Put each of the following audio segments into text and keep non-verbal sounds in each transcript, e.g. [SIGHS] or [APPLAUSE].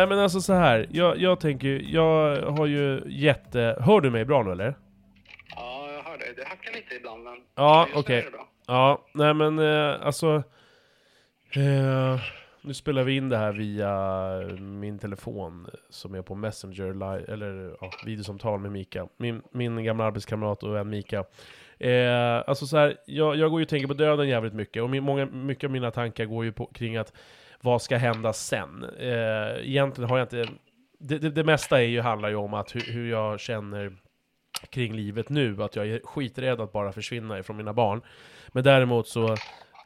Nej men alltså så här. Jag, jag tänker, jag har ju jätte... Hör du mig bra nu eller? Ja, jag hör dig. Det hackar lite ibland, men Ja, okej. bra. Ja, nej men eh, alltså... Eh, nu spelar vi in det här via min telefon som är på Messenger, li- eller ja, videosamtal med Mika. Min, min gamla arbetskamrat och vän Mika. Eh, alltså så här, jag, jag går ju och tänker på döden jävligt mycket, och min, många, mycket av mina tankar går ju på, kring att vad ska hända sen? Eh, egentligen har jag inte... Det, det, det mesta är ju, handlar ju om att hur, hur jag känner kring livet nu, att jag är skiträdd att bara försvinna ifrån mina barn. Men däremot så,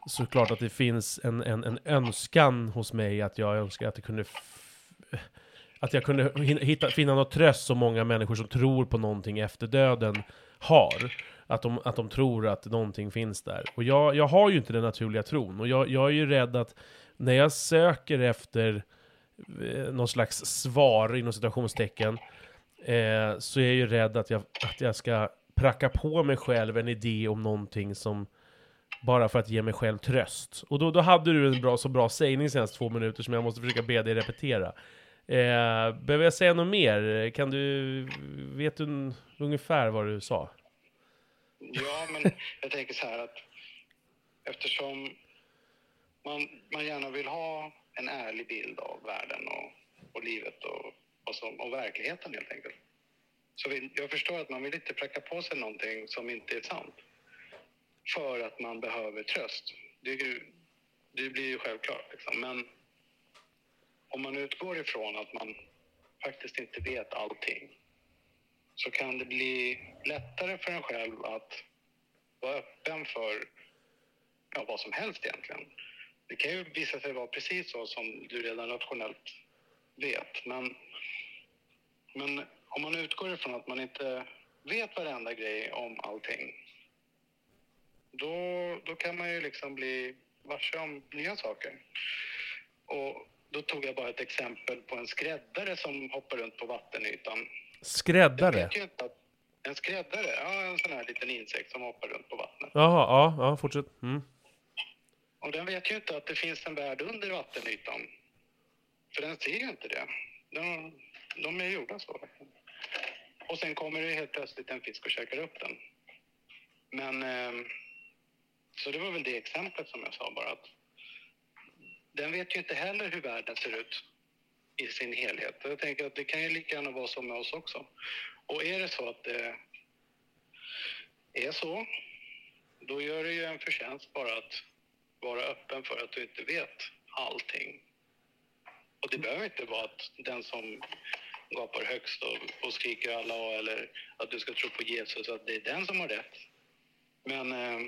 så klart att det finns en, en, en önskan hos mig att jag önskar att jag kunde att jag kunde hitta, finna något tröst som många människor som tror på någonting efter döden har. Att de, att de tror att någonting finns där. Och jag, jag har ju inte den naturliga tron. Och jag, jag är ju rädd att när jag söker efter eh, någon slags svar inom citationstecken eh, så är jag ju rädd att jag, att jag ska pracka på mig själv en idé om någonting som bara för att ge mig själv tröst. Och då, då hade du en bra, så bra sägning senast två minuter som jag måste försöka be dig repetera. Eh, behöver jag säga något mer? Kan du, vet du ungefär vad du sa? Ja, men jag tänker så här att eftersom man, man gärna vill ha en ärlig bild av världen och, och livet och, och, som, och verkligheten helt enkelt. Så vi, jag förstår att man vill inte pracka på sig någonting som inte är sant. För att man behöver tröst. Det, ju, det blir ju självklart. Liksom. Men om man utgår ifrån att man faktiskt inte vet allting så kan det bli lättare för en själv att vara öppen för ja, vad som helst egentligen. Det kan ju visa sig vara precis så som du redan rationellt vet. Men, men om man utgår ifrån att man inte vet varenda grej om allting då, då kan man ju liksom bli varse om nya saker. Och då tog jag bara ett exempel på en skräddare som hoppar runt på vattenytan. Skräddare? att en skräddare, ja en sån här liten insekt som hoppar runt på vattnet. Jaha, ja, ja, fortsätt. Mm. Och den vet ju inte att det finns en värld under vattenytan. För den ser ju inte det. De, de är gjorda så. Och sen kommer det helt plötsligt en fisk och käkar upp den. Men... Eh, så det var väl det exemplet som jag sa bara att den vet ju inte heller hur världen ser ut i sin helhet. Jag tänker att det kan ju lika gärna vara så med oss också. Och är det så att det är så, då gör det ju en förtjänst bara att vara öppen för att du inte vet allting. Och det behöver inte vara att den som gapar högst och, och skriker alla eller att du ska tro på Jesus, att det är den som har rätt. Men, eh,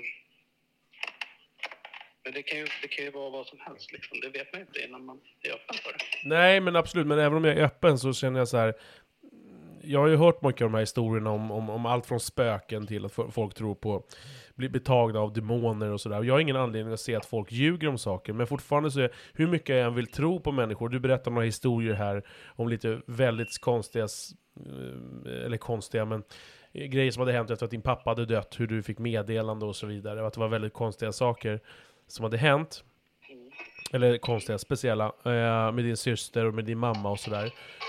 men det, kan ju, det kan ju vara vad som helst, liksom. det vet man inte innan man är öppen för det. Nej, men absolut. Men även om jag är öppen så känner jag så här. Jag har ju hört mycket av de här historierna om, om, om allt från spöken till att folk tror på, blir betagna av demoner och sådär. Och Jag har ingen anledning att se att folk ljuger om saker, men fortfarande så är hur mycket jag än vill tro på människor, du berättar några historier här om lite väldigt konstiga, eh, eller konstiga, men eh, grejer som hade hänt efter att din pappa hade dött, hur du fick meddelande och så vidare, och att det var väldigt konstiga saker som hade hänt. Eller konstiga, speciella, eh, med din syster och med din mamma och sådär.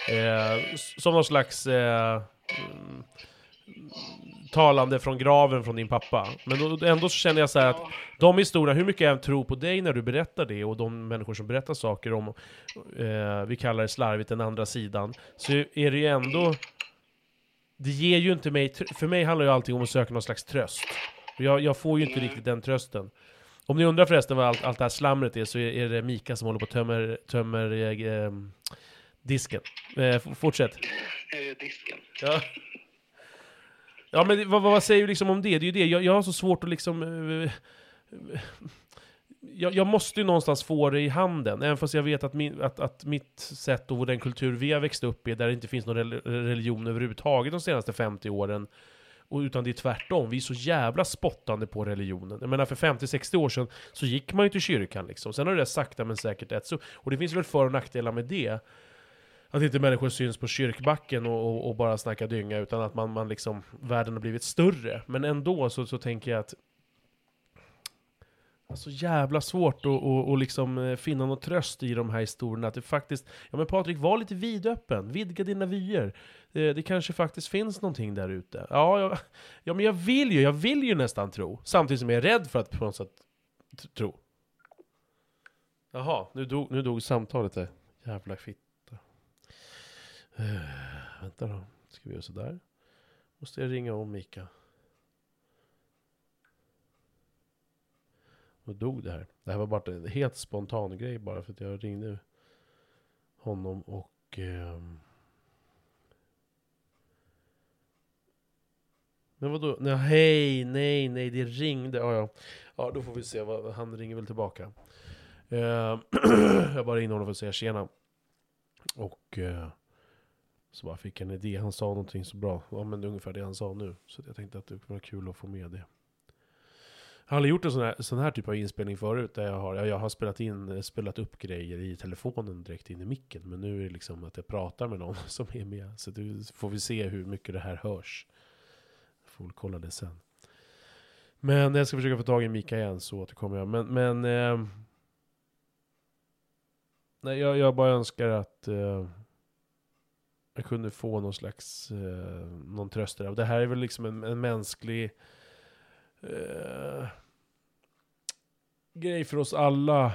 Eh, som någon slags eh, mm, talande från graven från din pappa. Men då, ändå så känner jag så här att de historierna, hur mycket jag än tror på dig när du berättar det, och de människor som berättar saker om, eh, vi kallar det slarvigt den andra sidan, så är det ju ändå... Det ger ju inte mig... För mig handlar ju allting om att söka någon slags tröst. Jag, jag får ju inte riktigt den trösten. Om ni undrar förresten vad allt, allt det här slamret är, så är, det Mika som håller på och tömmer, tömmer eh, disken. Eh, fortsätt. Eh, disken. Ja. Ja men vad, vad säger du liksom om det? Det är ju det, jag, jag har så svårt att liksom... eh, jag, jag måste ju någonstans få det i handen, även fast jag vet att, min, att, att mitt sätt och den kultur vi har växt upp i, där det inte finns någon rel- religion överhuvudtaget de senaste 50 åren, och utan det är tvärtom, vi är så jävla spottande på religionen. Jag menar för 50-60 år sedan så gick man ju till kyrkan liksom, sen har det där sakta men säkert ätits upp. Och det finns väl för och nackdelar med det. Att inte människor syns på kyrkbacken och, och, och bara snackar dynga, utan att man, man liksom, världen har blivit större. Men ändå så, så tänker jag att så jävla svårt att och, och liksom eh, finna någon tröst i de här historierna. Att det faktiskt, ja men Patrik, var lite vidöppen, vidga dina vyer. Det, det kanske faktiskt finns någonting där ute. Ja, jag, ja, men jag vill ju, jag vill ju nästan tro. Samtidigt som jag är rädd för att på något sätt tro. Jaha, nu dog, nu dog samtalet där. Jävla fitta. Uh, vänta då, ska vi göra sådär? Måste jag ringa om Mika? Och dog det här. Det här var bara en helt spontan grej bara för att jag ringde honom och... Eh, men vadå? Nej, hej, nej, nej, det ringde. Ja, ja. ja, då får vi se. Vad, han ringer väl tillbaka. Eh, [CLEARS THROAT] jag bara ringde honom för att säga tjena. Och... Eh, så bara fick jag en idé. Han sa någonting så bra. Ja, men det är ungefär det han sa nu. Så jag tänkte att det var kul att få med det. Jag har aldrig gjort en sån här, sån här typ av inspelning förut, där jag har, jag har spelat, in, spelat upp grejer i telefonen direkt in i micken. Men nu är det liksom att jag pratar med någon [LAUGHS] som är med. Så då får vi se hur mycket det här hörs. Jag får väl kolla det sen. Men jag ska försöka få tag i Mika igen, så återkommer jag. Men, men eh, nej, jag, jag bara önskar att eh, jag kunde få någon slags, eh, någon tröst där. Det här är väl liksom en, en mänsklig eh, grej för oss alla.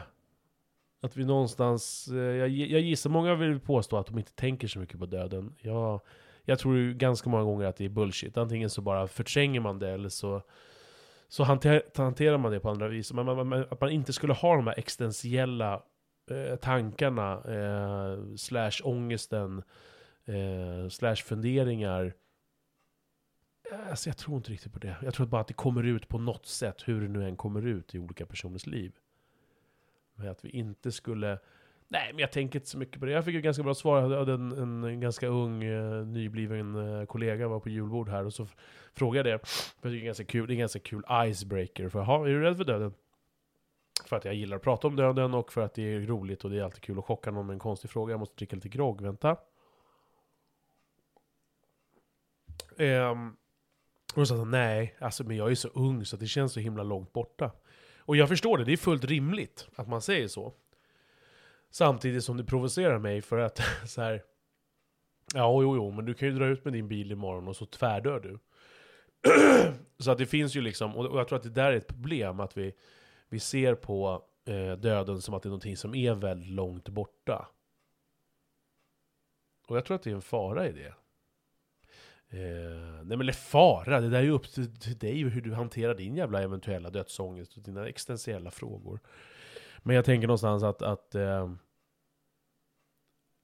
Att vi någonstans, eh, jag, jag gissar, många vill påstå att de inte tänker så mycket på döden. Jag, jag tror ju ganska många gånger att det är bullshit. Antingen så bara förtränger man det eller så, så hanter, hanterar man det på andra vis. Men, man, man, att man inte skulle ha de här existentiella eh, tankarna, eh, slash ångesten, eh, slash funderingar Alltså jag tror inte riktigt på det. Jag tror bara att det kommer ut på något sätt, hur det nu än kommer ut i olika personers liv. Men att vi inte skulle... Nej, men jag tänker inte så mycket på det. Jag fick ett ganska bra svar. Jag hade en, en, en ganska ung, eh, nybliven eh, kollega var på julbord här och så frågade jag det. För det är ganska kul, det är en ganska kul icebreaker. För, är du rädd för döden? För att jag gillar att prata om döden och för att det är roligt och det är alltid kul att chocka någon med en konstig fråga. Jag måste dricka lite grogg, vänta. Um, och så sa nej, alltså, men jag är så ung så det känns så himla långt borta. Och jag förstår det, det är fullt rimligt att man säger så. Samtidigt som det provocerar mig för att [LAUGHS] så här. Ja, jo, jo, men du kan ju dra ut med din bil imorgon och så tvärdör du. [CLEARS THROAT] så att det finns ju liksom, och jag tror att det där är ett problem, att vi, vi ser på eh, döden som att det är någonting som är väldigt långt borta. Och jag tror att det är en fara i det. Eh, nej men det fara, det där är ju upp till, till dig hur du hanterar din jävla eventuella dödsångest och dina existentiella frågor. Men jag tänker någonstans att, att, eh,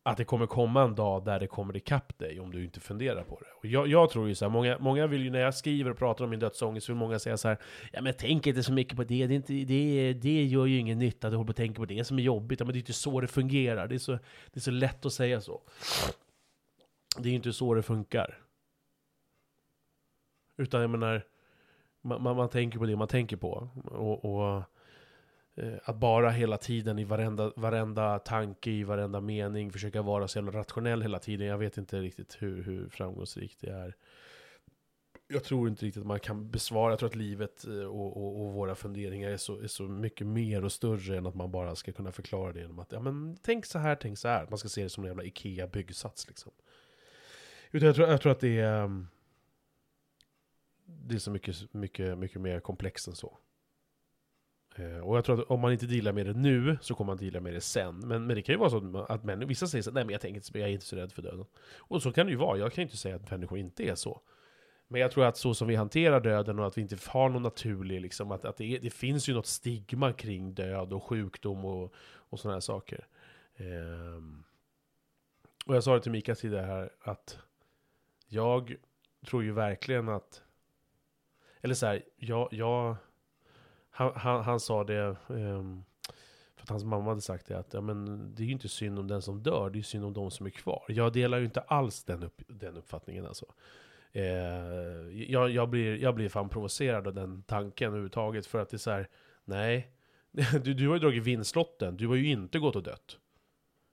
att det kommer komma en dag där det kommer ikapp dig om du inte funderar på det. Och jag, jag tror ju så här, många, många vill ju när jag skriver och pratar om min dödsångest, så vill många säga så här, ja men tänk inte så mycket på det, det, är inte, det, det gör ju ingen nytta, att du håller på att tänka på det som är jobbigt, ja, men det är inte så det fungerar, det är så, det är så lätt att säga så. Det är ju inte så det funkar. Utan jag menar, man, man, man tänker på det man tänker på. Och, och eh, att bara hela tiden i varenda, varenda tanke, i varenda mening försöka vara så jävla rationell hela tiden. Jag vet inte riktigt hur, hur framgångsrikt det är. Jag tror inte riktigt att man kan besvara, jag tror att livet eh, och, och, och, våra funderingar är så, är så mycket mer och större än att man bara ska kunna förklara det genom att, ja men tänk så här, tänk så här. Man ska se det som en jävla IKEA-byggsats liksom. Utan jag tror, jag tror att det är... Ehm, det är så mycket, mycket, mycket mer komplext än så. Eh, och jag tror att om man inte dealar med det nu, så kommer man deala med det sen. Men, men det kan ju vara så att människor, vissa säger så nej men jag, tänker inte, jag är inte så rädd för döden. Och så kan det ju vara, jag kan ju inte säga att människor inte är så. Men jag tror att så som vi hanterar döden och att vi inte har någon naturlig, liksom, att, att det, är, det finns ju något stigma kring död och sjukdom och, och sådana här saker. Um, och jag sa det till Mika tidigare här, att jag tror ju verkligen att eller så här, jag, jag han, han, han sa det, um, för att hans mamma hade sagt det, att ja, men det är ju inte synd om den som dör, det är synd om de som är kvar. Jag delar ju inte alls den, upp, den uppfattningen alltså. Eh, jag, jag, blir, jag blir fan provocerad av den tanken överhuvudtaget, för att det är så här, nej, [LAUGHS] du, du har ju dragit vinstlotten, du har ju inte gått och dött.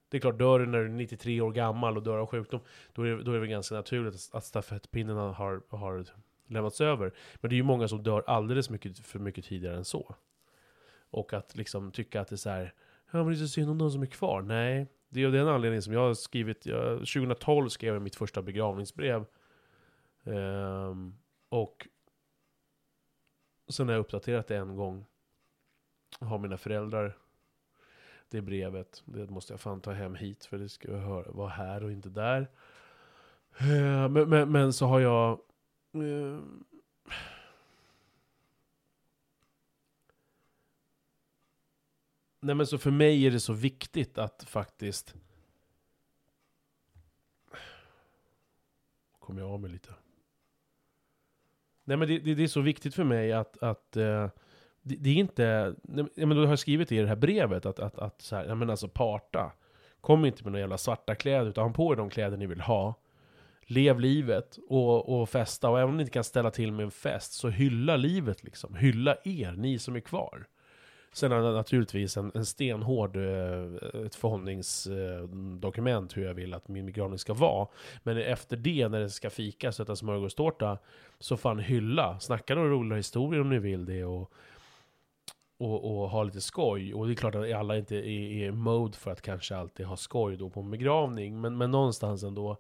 Det är klart, dör du när du är 93 år gammal och dör av sjukdom, då är, då är det väl ganska naturligt att stafettpinnarna har, har lämnats över. Men det är ju många som dör alldeles mycket, för mycket tidigare än så. Och att liksom tycka att det är så här, ja men det är så synd om de som är kvar. Nej, det är av den anledningen som jag har skrivit, jag, 2012 skrev jag mitt första begravningsbrev. Ehm, och sen har jag uppdaterat det en gång. Har mina föräldrar det brevet. Det måste jag fan ta hem hit för det ska vara här och inte där. Ehm, men, men, men så har jag ehm, [SIGHS] Nej men så för mig är det så viktigt att faktiskt... [SIGHS] Kommer jag av mig lite? Nej men det, det, det är så viktigt för mig att, att eh, det, det är inte... Nej, men då har jag skrivit i det här brevet att, att, att så här, ja, men alltså parta. Kom inte med några jävla svarta kläder, utan ha på er de kläder ni vill ha. Lev livet och, och festa, och även om ni inte kan ställa till med en fest, så hylla livet liksom. Hylla er, ni som är kvar. Sen är det naturligtvis en, en stenhård eh, ett förhållningsdokument hur jag vill att min begravning ska vara. Men efter det, när det ska fikas och äta smörgåstårta, så fan hylla. Snacka några roliga historier om ni vill det och, och, och ha lite skoj. Och det är klart att alla inte är i mode för att kanske alltid ha skoj då på en begravning, men, men någonstans ändå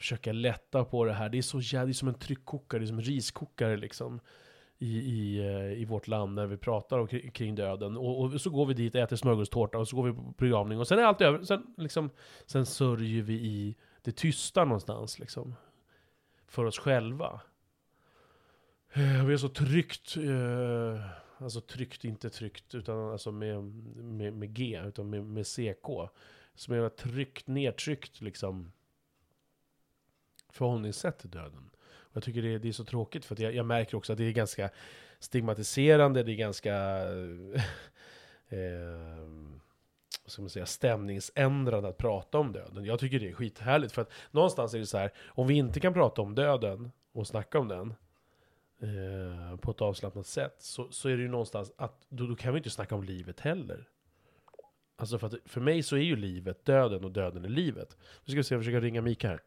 försöka lätta på det här. Det är så jävla, det är som en tryckkokare, det är som en riskokare liksom i, i, eh, i vårt land när vi pratar om, kring- döden. Och, och så går vi dit, äter smörgåstårta och så går vi på begravning. Och sen är allt över. Sen, liksom, sen sörjer vi i det tysta någonstans. Liksom, för oss själva. Eh, vi är så tryggt. Eh, alltså tryggt, inte tryggt, utan alltså med, med, med G, utan med, med CK. Som är tryggt, nedtryckt liksom förhållningssätt till döden. Och jag tycker det är, det är så tråkigt för att jag, jag märker också att det är ganska stigmatiserande, det är ganska [LAUGHS] eh, vad ska man säga, stämningsändrande att prata om döden. Jag tycker det är skithärligt för att någonstans är det så här, om vi inte kan prata om döden och snacka om den eh, på ett avslappnat sätt så, så är det ju någonstans att då, då kan vi inte snacka om livet heller. Alltså för att för mig så är ju livet döden och döden är livet. Nu ska vi se, jag försöker ringa Mika här.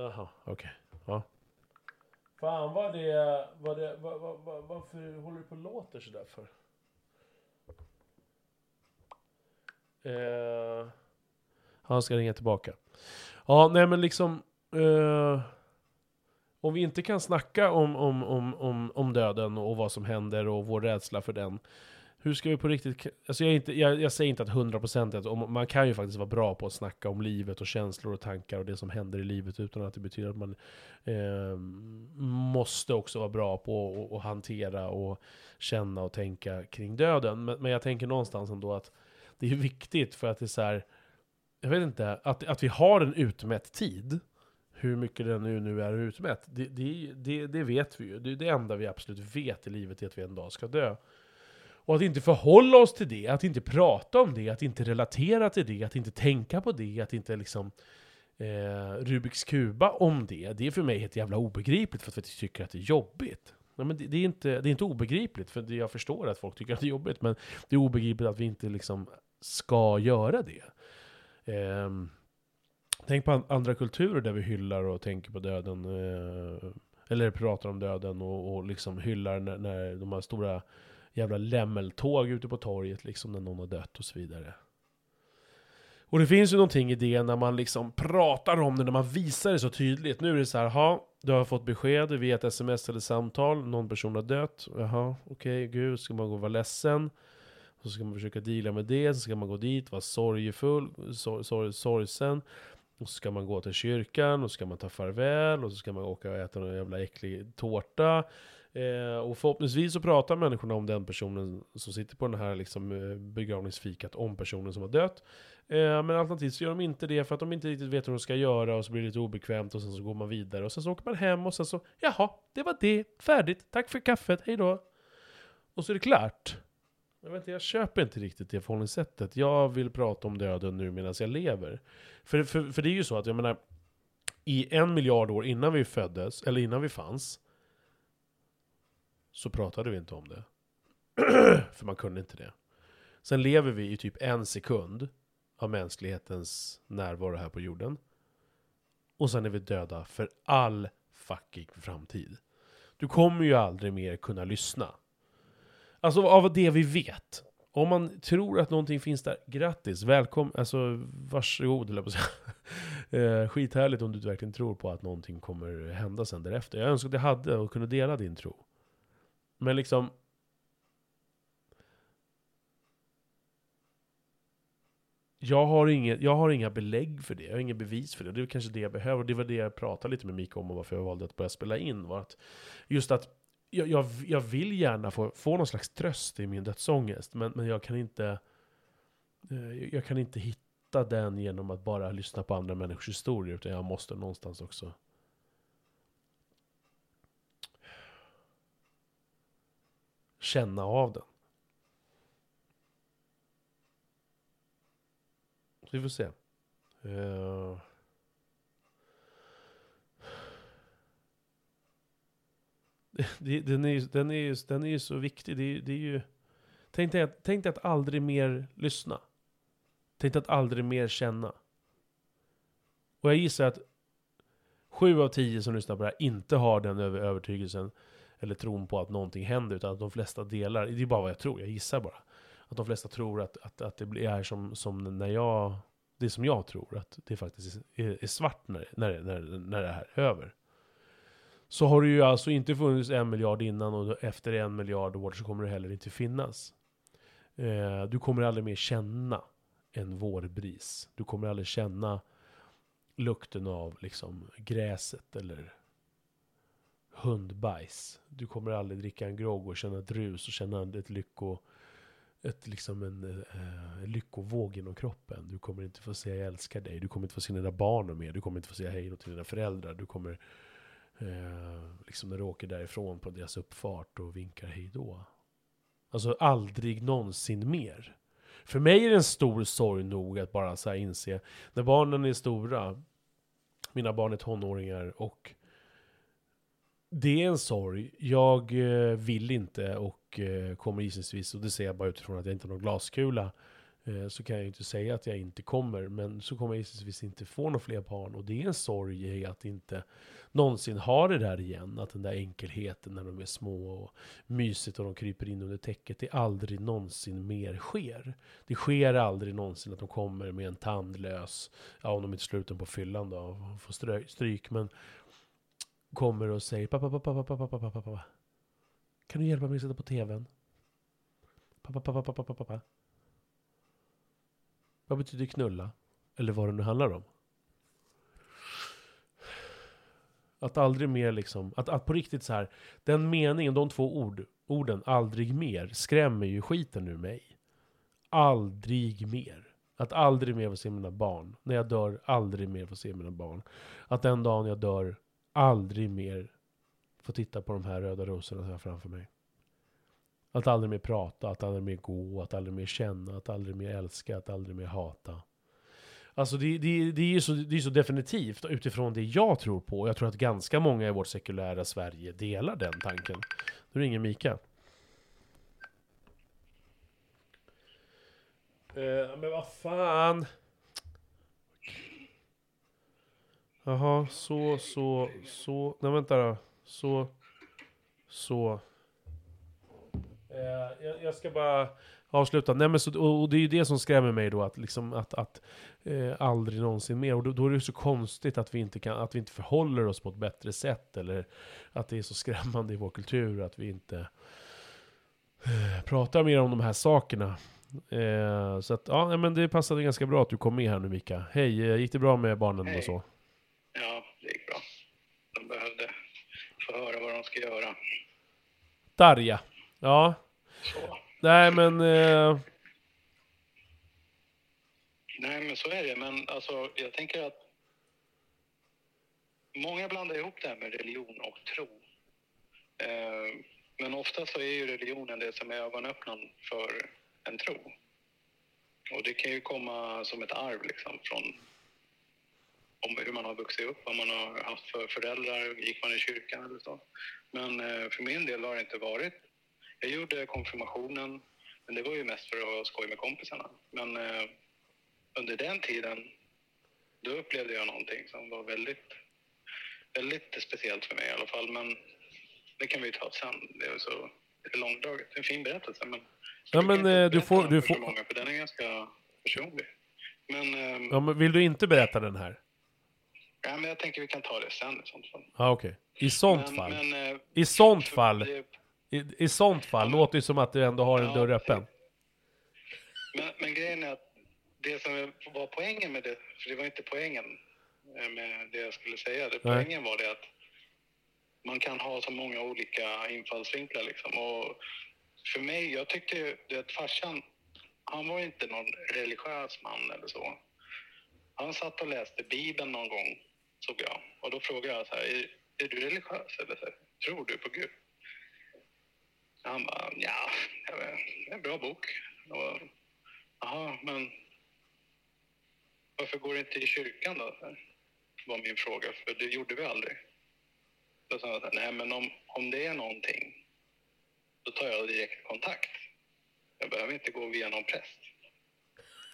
Jaha, okej. Ja. Fan vad det, vad det, vad, vad, vad, varför håller du på och låter sådär för? Eh, han ska ringa tillbaka. Ja, nej men liksom, eh, om vi inte kan snacka om, om, om, om, om döden och vad som händer och vår rädsla för den, hur ska vi på riktigt... Alltså jag, inte, jag, jag säger inte att 100% att om, man kan ju faktiskt vara bra på att snacka om livet och känslor och tankar och det som händer i livet utan att det betyder att man eh, måste också vara bra på att- hantera och känna och tänka kring döden. Men, men jag tänker någonstans ändå att det är viktigt för att det är så här, jag vet inte, att, att vi har en utmätt tid, hur mycket den nu, nu är utmätt, det, det, det, det vet vi ju. Det är det enda vi absolut vet i livet, är att vi en dag ska dö. Och att inte förhålla oss till det, att inte prata om det, att inte relatera till det, att inte tänka på det, att inte liksom eh, Rubiks kuba om det, det är för mig helt jävla obegripligt för att vi tycker att det är jobbigt. Nej, men det, det, är inte, det är inte obegripligt, för jag förstår att folk tycker att det är jobbigt, men det är obegripligt att vi inte liksom ska göra det. Eh, tänk på andra kulturer där vi hyllar och tänker på döden, eh, eller pratar om döden och, och liksom hyllar när, när de här stora jävla lämmeltåg ute på torget liksom när någon har dött och så vidare. Och det finns ju någonting i det när man liksom pratar om det, när man visar det så tydligt. Nu är det så här, ha, du har fått besked via ett sms eller samtal, någon person har dött. Jaha, okej, gud, ska man gå och vara ledsen? Och Så ska man försöka deala med det, så ska man gå dit, vara sorgefull, sor, sor, sorgsen. Och så ska man gå till kyrkan, och så ska man ta farväl, och så ska man åka och äta någon jävla äcklig tårta. Eh, och förhoppningsvis så pratar människorna om den personen som sitter på den här liksom, eh, begravningsfikat, om personen som har dött. Eh, men alternativt så gör de inte det för att de inte riktigt vet hur de ska göra och så blir det lite obekvämt och sen så går man vidare och sen så åker man hem och sen så, jaha, det var det, färdigt, tack för kaffet, Hejdå. Och så är det klart. Jag, vet inte, jag köper inte riktigt det förhållningssättet. Jag vill prata om döden nu medan jag lever. För, för, för det är ju så att, jag menar, i en miljard år innan vi föddes, eller innan vi fanns, så pratade vi inte om det. [CLEARS THROAT] för man kunde inte det. Sen lever vi i typ en sekund. av mänsklighetens närvaro här på jorden. Och sen är vi döda för all fucking framtid. Du kommer ju aldrig mer kunna lyssna. Alltså av det vi vet. Om man tror att någonting finns där, grattis, välkommen, alltså varsågod höll jag på att säga. [LAUGHS] eh, skithärligt om du verkligen tror på att någonting kommer hända sen därefter. Jag önskar att jag hade och kunde dela din tro. Men liksom... Jag har, inget, jag har inga belägg för det, jag har inga bevis för det. Det är kanske det jag behöver. Det var det jag pratade lite med Mika om och varför jag valde att börja spela in. Var att just att jag, jag, jag vill gärna få, få någon slags tröst i min dödsångest, men, men jag kan inte... Eh, jag kan inte hitta den genom att bara lyssna på andra människors historier, utan jag måste någonstans också känna av den. Så vi får se. Eh. [SIGHS] Den, är, ju- den, är, ju- den är ju så viktig. Det, är- det är ju... Tänk dig, att, tänk dig att aldrig mer lyssna. Tänk dig att aldrig mer känna. Och jag gissar att sju av tio som lyssnar på det här inte har den övertygelsen eller tron på att någonting händer, utan att de flesta delar, det är bara vad jag tror, jag gissar bara. Att de flesta tror att, att, att det är som, som när jag, det är som jag tror, att det faktiskt är, är svart när, när, när, när det här är över. Så har det ju alltså inte funnits en miljard innan och efter en miljard år så kommer det heller inte finnas. Eh, du kommer aldrig mer känna en vårbris. Du kommer aldrig känna lukten av liksom gräset eller hundbajs. Du kommer aldrig dricka en grogg och känna ett rus och känna ett lycko, ett liksom en, eh, en lyckovåg genom kroppen. Du kommer inte få säga jag älskar dig. Du kommer inte få se dina barn mer. Du kommer inte få säga hej då till dina föräldrar. Du kommer eh, liksom när du åker därifrån på deras uppfart och vinkar hej då. Alltså aldrig någonsin mer. För mig är det en stor sorg nog att bara så här inse, när barnen är stora, mina barn är tonåringar och det är en sorg. Jag eh, vill inte och eh, kommer gissningsvis, och det säger jag bara utifrån att jag inte har någon glaskula, eh, så kan jag ju inte säga att jag inte kommer, men så kommer jag gissningsvis inte få några fler barn. Och det är en sorg i att inte någonsin ha det där igen, att den där enkelheten när de är små och mysigt och de kryper in under täcket, det aldrig någonsin mer sker. Det sker aldrig någonsin att de kommer med en tandlös, ja om de inte slår ut den på fyllan då och får stryk, men kommer och säger pappa, pappa, pappa, pappa, pappa, pappa. Kan du hjälpa mig att sätta på tvn? Pappa, pappa, pappa, pappa, pappa. Vad betyder knulla? Eller vad det nu handlar om. Att aldrig mer liksom, att, att på riktigt så här, den meningen, de två ord, orden, aldrig mer, skrämmer ju skiten ur mig. Aldrig mer. Att aldrig mer få se mina barn. När jag dör, aldrig mer få se mina barn. Att den dagen jag dör, aldrig mer få titta på de här röda rosorna som jag har framför mig. Att aldrig mer prata, att aldrig mer gå, att aldrig mer känna, att aldrig mer älska, att aldrig mer hata. Alltså det, det, det är ju så, det är så definitivt utifrån det jag tror på. Jag tror att ganska många i vårt sekulära Sverige delar den tanken. Nu ringer Mika. Eh, men vad fan. Jaha, så, så, så. Nej vänta då. Så, så. Eh, jag, jag ska bara avsluta. Nej, men så, och, och det är ju det som skrämmer mig då, att, liksom, att, att eh, aldrig någonsin mer. Och då, då är det ju så konstigt att vi, inte kan, att vi inte förhåller oss på ett bättre sätt. Eller att det är så skrämmande i vår kultur att vi inte eh, pratar mer om de här sakerna. Eh, så att, ja, men det passade ganska bra att du kom med här nu Mika. Hej, eh, gick det bra med barnen Hej. och så? Ja, det gick bra. De behövde få höra vad de ska göra. Darja. Ja, Så. nej men... Eh, Nej, men så är det. Men alltså, jag tänker att många blandar ihop det här med religion och tro. Eh, men ofta så är ju religionen det som är ögonöppnaren för en tro. Och det kan ju komma som ett arv liksom från om hur man har vuxit upp, vad man har haft för föräldrar, gick man i kyrkan eller så. Men eh, för min del har det inte varit. Jag gjorde konfirmationen, men det var ju mest för att ha skoj med kompisarna. Men eh, under den tiden, då upplevde jag någonting som var väldigt, väldigt speciellt för mig i alla fall. Men det kan vi ju ta sen. Det är så lite långdraget. En fin berättelse, men... Ja, men, eh, du får- du får- Många, för den är ganska personlig. Men, Ja, men vill du inte berätta den här? Ja, men jag tänker vi kan ta det sen i sånt fall. Ja, okej. I sånt men, fall. Men, eh, I sånt fall. det- I, I sånt fall låter det som att du ändå har en Ja, dörr öppen. Men, men grejen är att det som var poängen med det, för det var inte poängen eh, med det jag skulle säga. Det, poängen var det att man kan ha så många olika infallsvinklar liksom. Och för mig, jag tyckte ju det att farsan, han var ju inte någon religiös man eller så. Han satt och läste Bibeln någon gång, såg jag. Och då frågade jag så här, är, är du religiös eller så här, tror du på Gud? Han bara, ja, jag vet, det är en bra bok. Och, Jaha, men varför går du inte i kyrkan då? var min fråga, för det gjorde vi aldrig. Då sa han så här, nej men om, om det är någonting, då tar jag direkt kontakt. Jag behöver inte gå via någon präst.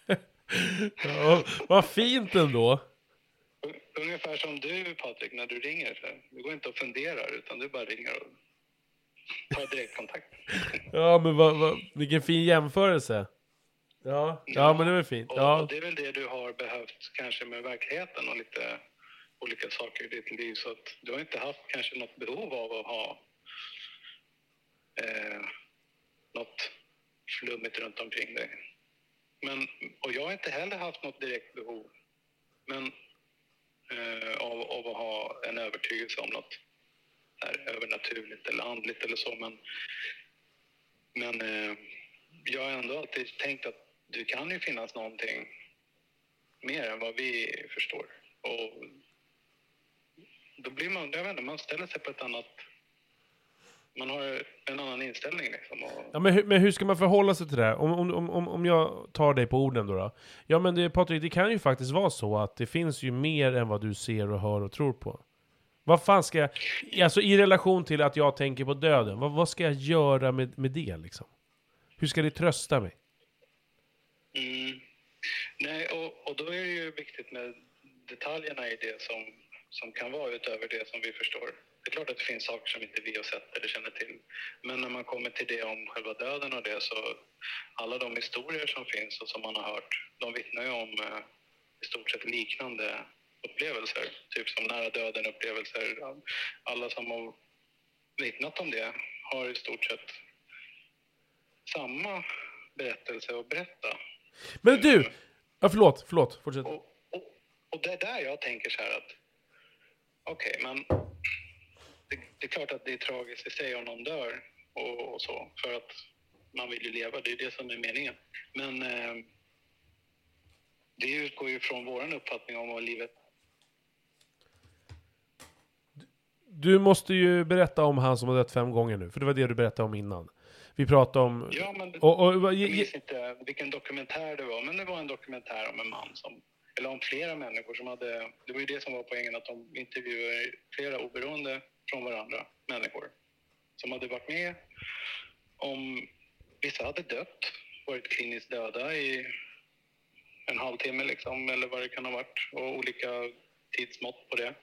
[LAUGHS] Ja, vad fint ändå. Ungefär som du Patrik, när du ringer. Du går inte och funderar, utan du bara ringer och tar direktkontakt. [LAUGHS] Ja, men vad, vad, vilken fin jämförelse. Ja, ja men det var fint. Och, Ja. och det är väl det du har behövt kanske med verkligheten och lite olika saker i ditt liv. Så att du har inte haft kanske något behov av att ha eh, något flummigt runt omkring dig. Men, och jag har inte heller haft något direkt behov men, eh, av, av att ha en övertygelse om något här, övernaturligt eller andligt eller så. Men, men eh, jag har ändå alltid tänkt att det kan ju finnas någonting mer än vad vi förstår. Och då blir man, jag vet inte, man ställer sig på ett annat... Man har en annan inställning liksom. Och, Ja, men, hur, men hur ska man förhålla sig till det? Om, om, om, om jag tar dig på orden då? då? Ja men det, Patrik, det kan ju faktiskt vara så att det finns ju mer än vad du ser och hör och tror på. Vad fan ska jag... Alltså i relation till att jag tänker på döden, vad, vad ska jag göra med, med det liksom? Hur ska det trösta mig? Mm. Nej, och, och då är det ju viktigt med detaljerna i det som, som kan vara utöver det som vi förstår. Det är klart att det finns saker som inte vi har sett eller känner till. Men när man kommer till det om själva döden och det så alla de historier som finns och som man har hört, de vittnar ju om eh, i stort sett liknande upplevelser. Typ som nära döden-upplevelser. Alla som har vittnat om det har i stort sett samma berättelse att berätta. Men du! Ja, förlåt, förlåt. Fortsätt. Och, och, och det är där jag tänker så här att okej, men det, det är klart att det är tragiskt i sig om någon dör och, och så, för att man vill ju leva, det är det som är meningen. Men eh, det utgår ju från vår uppfattning om vad livet Du måste ju berätta om han som har dött fem gånger nu, för det var det du berättade om innan. Vi pratade om... Ja, men Och, och, vad- jag minns inte vilken dokumentär det var, men det var en dokumentär om en man som, eller om flera människor som hade, det var ju det som var poängen, att de intervjuade flera oberoende från varandra människor som hade varit med om, vissa hade dött, varit kliniskt döda i en halvtimme liksom, eller vad det kan ha varit, och olika tidsmått på det.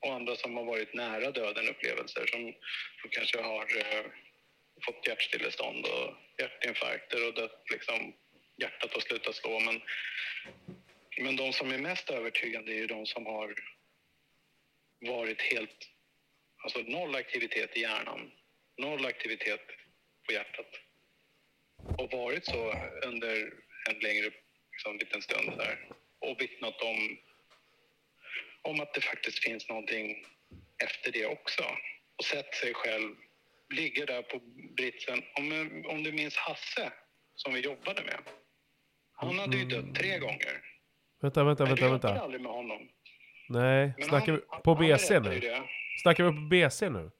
Och andra som har varit nära döden upplevelser som, som kanske har eh, fått hjärtstillestånd och hjärtinfarkter och dött liksom, hjärtat har slutat slå. Men, men de som är mest övertygande är ju de som har varit helt, alltså noll aktivitet i hjärnan, noll aktivitet på hjärtat. Och varit så under en längre liksom, liten stund där och vittnat om, om att det faktiskt finns någonting efter det också. Och sett sig själv ligga där på britsen. Om, om du minns Hasse, som vi jobbade med. Han hade ju dött tre gånger. Vänta, vänta, Men du vänta, jobbade vänta. aldrig med honom. Nej, Men snackar vi han- på han BC nu? det. Snackar vi på BC nu?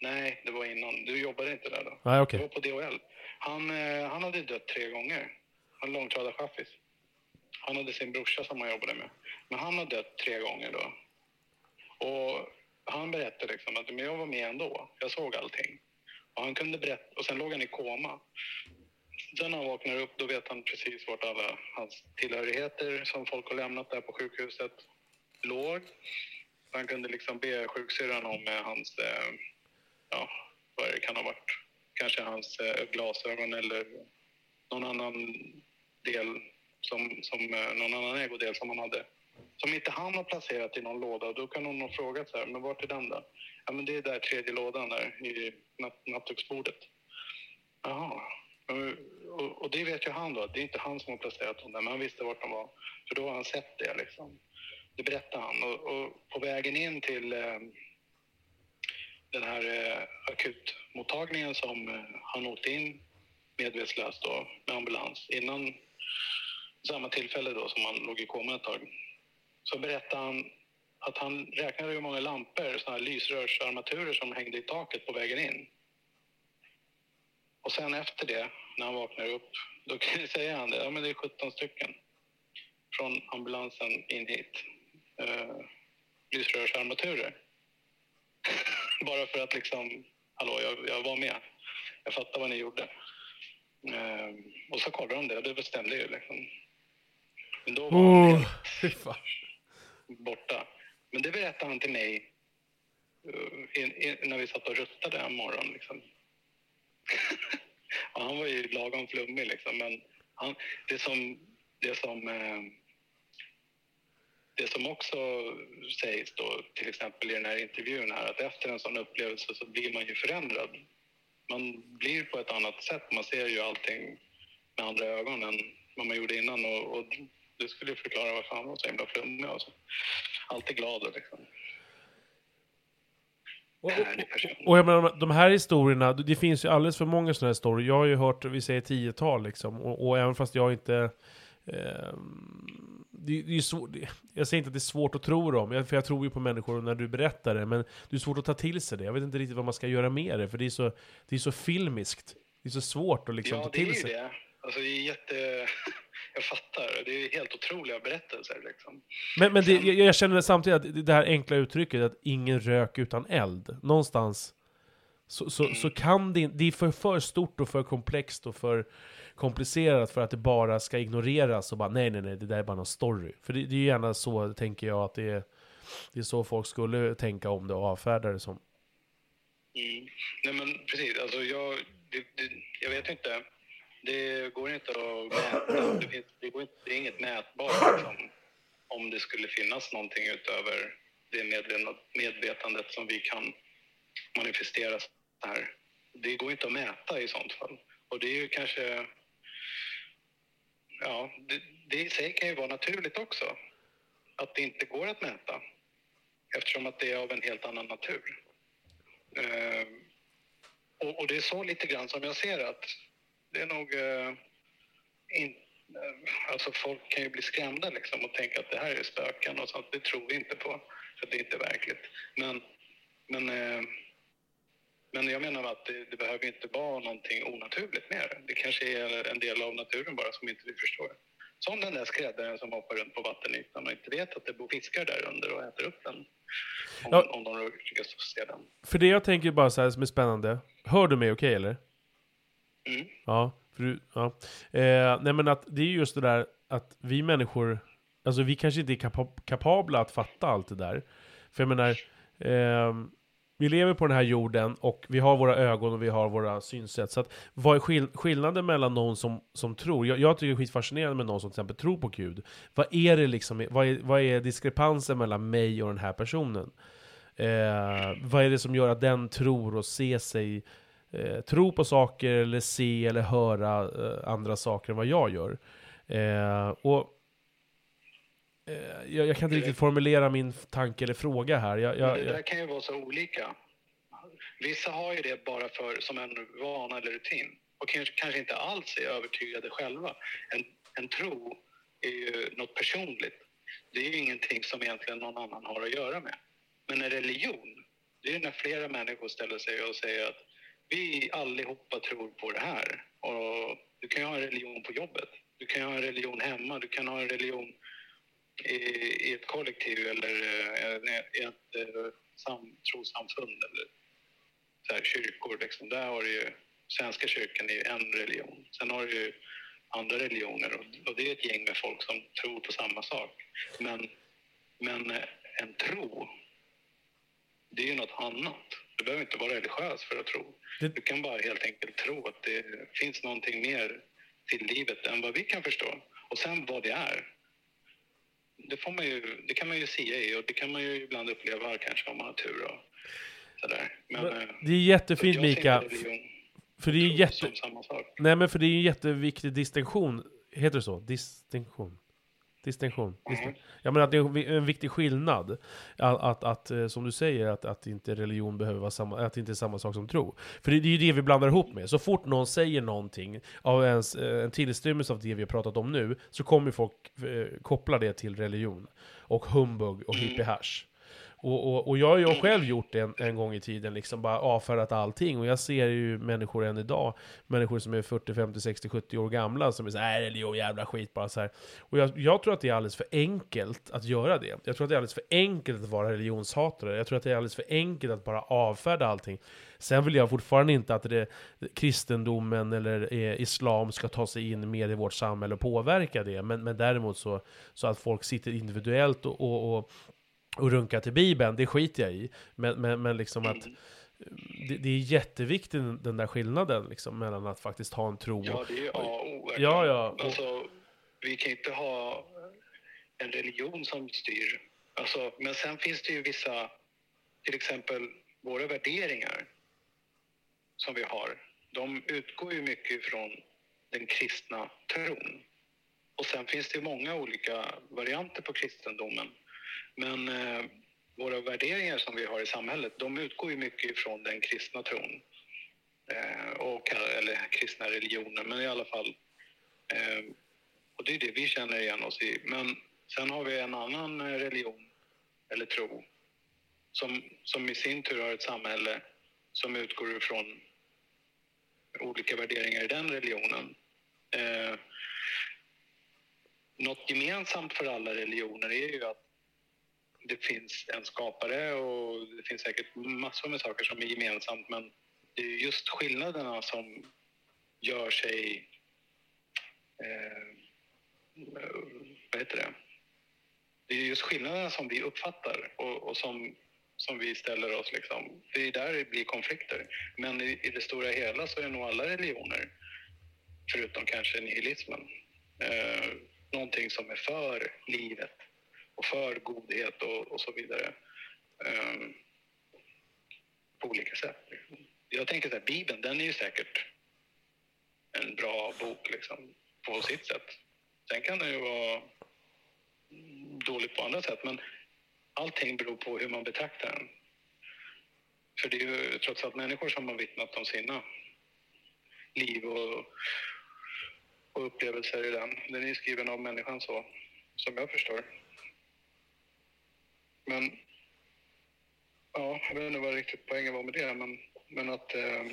Nej, det var innan. Du jobbade inte där då. Nej, okej. Det var på DHL. Han, eh, han hade dött tre gånger. Han långtradarchaffis. Han hade sin brorsa som han jobbade med. Men han har dött tre gånger då. Och han berättade liksom att men jag var med ändå. Jag såg allting. Och han kunde berätta, och sen låg han i koma. sen när han vaknar upp då vet han precis vart alla hans tillhörigheter som folk har lämnat där på sjukhuset låg. Så han kunde liksom be sjuksyrran om eh, hans, eh, ja, vad det kan ha varit, kanske hans eh, glasögon eller någon annan del som, som eh, någon annan ägodel som han hade. Som inte han har placerat i någon låda. Då kan hon ha frågat så här, men vart är den då? Ja, men det är där tredje lådan där i natt, nattduksbordet. Jaha. Och, och, och det vet ju han då, det är inte han som har placerat dem där, men han visste vart de var. För då har han sett det liksom. Det berättade han. Och, och på vägen in till eh, den här eh, akutmottagningen som eh, han åkte in medvetslös då med ambulans innan samma tillfälle då som han låg i koma ett tag. Så berättade han att han räknade hur många lampor, såna här lysrörsarmaturer som hängde i taket på vägen in. Och sen efter det, när han vaknar upp, då säger han det, ja men det är 17 stycken från ambulansen in hit. Uh, lysrörsarmaturer. [LAUGHS] Bara för att liksom, hallå, jag, jag var med. Jag fattar vad ni gjorde. Uh, och så kollade de det och det bestämde ju liksom. Men då var Oh, han borta. Men det berättade han till mig uh, in, in, när vi satt och rustade en morgon. Liksom. [LAUGHS] han var ju lagom flummig, liksom. men han, det som, det som eh, det som också sägs då, till exempel i den här intervjun här, att efter en sån upplevelse så blir man ju förändrad. Man blir på ett annat sätt, man ser ju allting med andra ögon än vad man gjorde innan och, och det skulle ju förklara varför han var så himla flummig och så. Alltid glad och liksom. Och, och, och jag menar, de här historierna, det finns ju alldeles för många sådana här historier. Jag har ju hört, vi säger tiotal liksom. Och, och även fast jag inte... ehm, det, det är svårt, jag säger inte att det är svårt att tro dem, för jag tror ju på människor när du berättar det, men det är svårt att ta till sig det. Jag vet inte riktigt vad man ska göra med det, för det är så, det är så filmiskt. Det är så svårt att liksom Ja, ta det är till ju sig. det. Alltså, det är jätte... [LAUGHS] Jag fattar. Det är helt otroliga berättelser liksom. Men, men det, jag, jag känner samtidigt att det- här enkla uttrycket att ingen rök utan eld, någonstans så, så, så kan det det är för, för stort och för komplext och för komplicerat för att det bara ska ignoreras och bara nej nej nej, det där är bara någon story. För det, det är ju gärna så, tänker jag, att det är, det är så folk skulle tänka om det och avfärda det som. Mm. Nej men precis, alltså jag, det, det, jag vet inte. Det går inte att mäta. Det, finns, det, går inte, det är inget mätbart liksom, om det skulle finnas någonting utöver det medvetandet som vi kan manifestera här. Det går inte att mäta i sånt fall. Och det är ju kanske... Ja, det, det i sig kan ju vara naturligt också. Att det inte går att mäta. Eftersom att det är av en helt annan natur. Eh, och, och det är så lite grann som jag ser att det är nog... Eh, in, eh, alltså folk kan ju bli skrämda liksom och tänka att det här är spöken och sånt. Det tror vi inte på, för det är inte verkligt. Men, men, eh, men jag menar att det, det behöver inte vara någonting onaturligt med det. Det kanske är en del av naturen bara som inte vi förstår. Som den där skräddaren som hoppar runt på vattenytan och inte vet att det bor fiskar där under och äter upp den. Om, Ja. om de råkar se den. För det jag tänker bara så här som är spännande, hör du mig okej eller? Mm. Ja, för du, ja. Eh, nej men att det är just det där att vi människor, alltså vi kanske inte är kapa- kapabla att fatta allt det där. För jag menar, ehm, vi lever på den här jorden och vi har våra ögon och vi har våra synsätt. Så att, vad är skill- skillnaden mellan någon som, som tror, jag, jag tycker det är skitfascinerande med någon som till exempel tror på Gud. Vad är det liksom, vad är, vad är diskrepansen mellan mig och den här personen? Eh, vad är det som gör att den tror och ser sig eh, tro på saker eller se eller höra eh, andra saker än vad jag gör. Eh, och jag, jag kan inte riktigt formulera min tanke eller fråga här. Jag, jag, det där kan ju vara så olika. Vissa har ju det bara för, som en vana eller rutin och kanske, kanske inte alls är övertygade själva. En, en tro är ju något personligt. Det är ju ingenting som egentligen någon annan har att göra med. Men en religion, det är ju när flera människor ställer sig och säger att vi allihopa tror på det här. Och du kan ju ha en religion på jobbet. Du kan ju ha en religion hemma. Du kan ha en religion i, i ett kollektiv eller eh, i ett eh, sam, trossamfund eller så här, kyrkor. Liksom. Där har du ju Svenska kyrkan är ju en religion. Sen har du ju andra religioner och, och det är ett gäng med folk som tror på samma sak. Men, men eh, en tro, det är ju något annat. Du behöver inte vara religiös för att tro. Du kan bara helt enkelt tro att det finns någonting mer till livet än vad vi kan förstå. Och sen vad det är, det, får man ju, det kan man ju i och det kan man ju ibland uppleva kanske om man har tur och sådär. Men, Men eh, Det är jättefint Mika, för det är jätte... Nej men för det är en jätteviktig distinktion. Heter det så? Distinktion? Distinktion? Distin- Mhm. Jag menar att det är en vi- en viktig skillnad. Att, att, att eh, som du säger, att, att inte religion behöver vara samma, att inte är samma sak som tro. För det, det är ju det vi blandar ihop med. Så fort någon säger någonting, av ens, eh, en tillstymmelse av det vi har pratat om nu, så kommer folk eh, koppla det till religion. Och humbug och Mm. hippie-hash. Och, och, och jag har ju själv gjort det en, en gång i tiden, liksom bara avfärdat allting. Och jag ser ju människor än idag, människor som är 40, 50, 60, 70 år gamla, som är såhär, nej religion, jävla skit bara så här. Och jag, jag tror att det är alldeles för enkelt att göra det. Jag tror att det är alldeles för enkelt att vara religionshatare. Jag tror att det är alldeles för enkelt att bara avfärda allting. Sen vill jag fortfarande inte att det, kristendomen eller eh, islam ska ta sig in mer i vårt samhälle och påverka det. Men, men däremot så, så att folk sitter individuellt och, och, och och runka till Bibeln, det skiter jag i. Men, men, men liksom att Mm. det, det är jätteviktigt den där skillnaden liksom, mellan att faktiskt ha en tro Ja, det är ju A och O. Ja, ja. Alltså, vi kan inte ha en religion som styr. Alltså, men sen finns det ju vissa, till exempel våra värderingar som vi har. De utgår ju mycket från den kristna tron. Och sen finns det många olika varianter på kristendomen. Men eh, våra värderingar som vi har i samhället, de utgår ju mycket ifrån den kristna tron. Eh, och, eller kristna religioner, men i alla fall. Eh, och det är det vi känner igen oss i. Men sen har vi en annan eh, religion, eller tro, som, som i sin tur har ett samhälle som utgår ifrån olika värderingar i den religionen. Eh, något gemensamt för alla religioner är ju att det finns en skapare och det finns säkert massor med saker som är gemensamt men det är just skillnaderna som gör sig... Eh, vad heter det? Det är just skillnaderna som vi uppfattar och, och som, som vi ställer oss liksom. Det är där det blir konflikter. Men i, i det stora hela så är nog alla religioner, förutom kanske nihilismen, eh, någonting som är för livet och för godhet och, och så vidare. um, på olika sätt. Jag tänker så här, Bibeln, den är ju säkert en bra bok liksom, på sitt sätt. Sen kan den ju vara dålig på andra sätt, men allting beror på hur man betraktar den. För det är ju trots allt människor som har vittnat om sina liv och, och upplevelser i den. Den är ju skriven av människan så, som jag förstår. Men ja, jag vet inte vad riktigt poängen var med det, men, men att eh, [LAUGHS]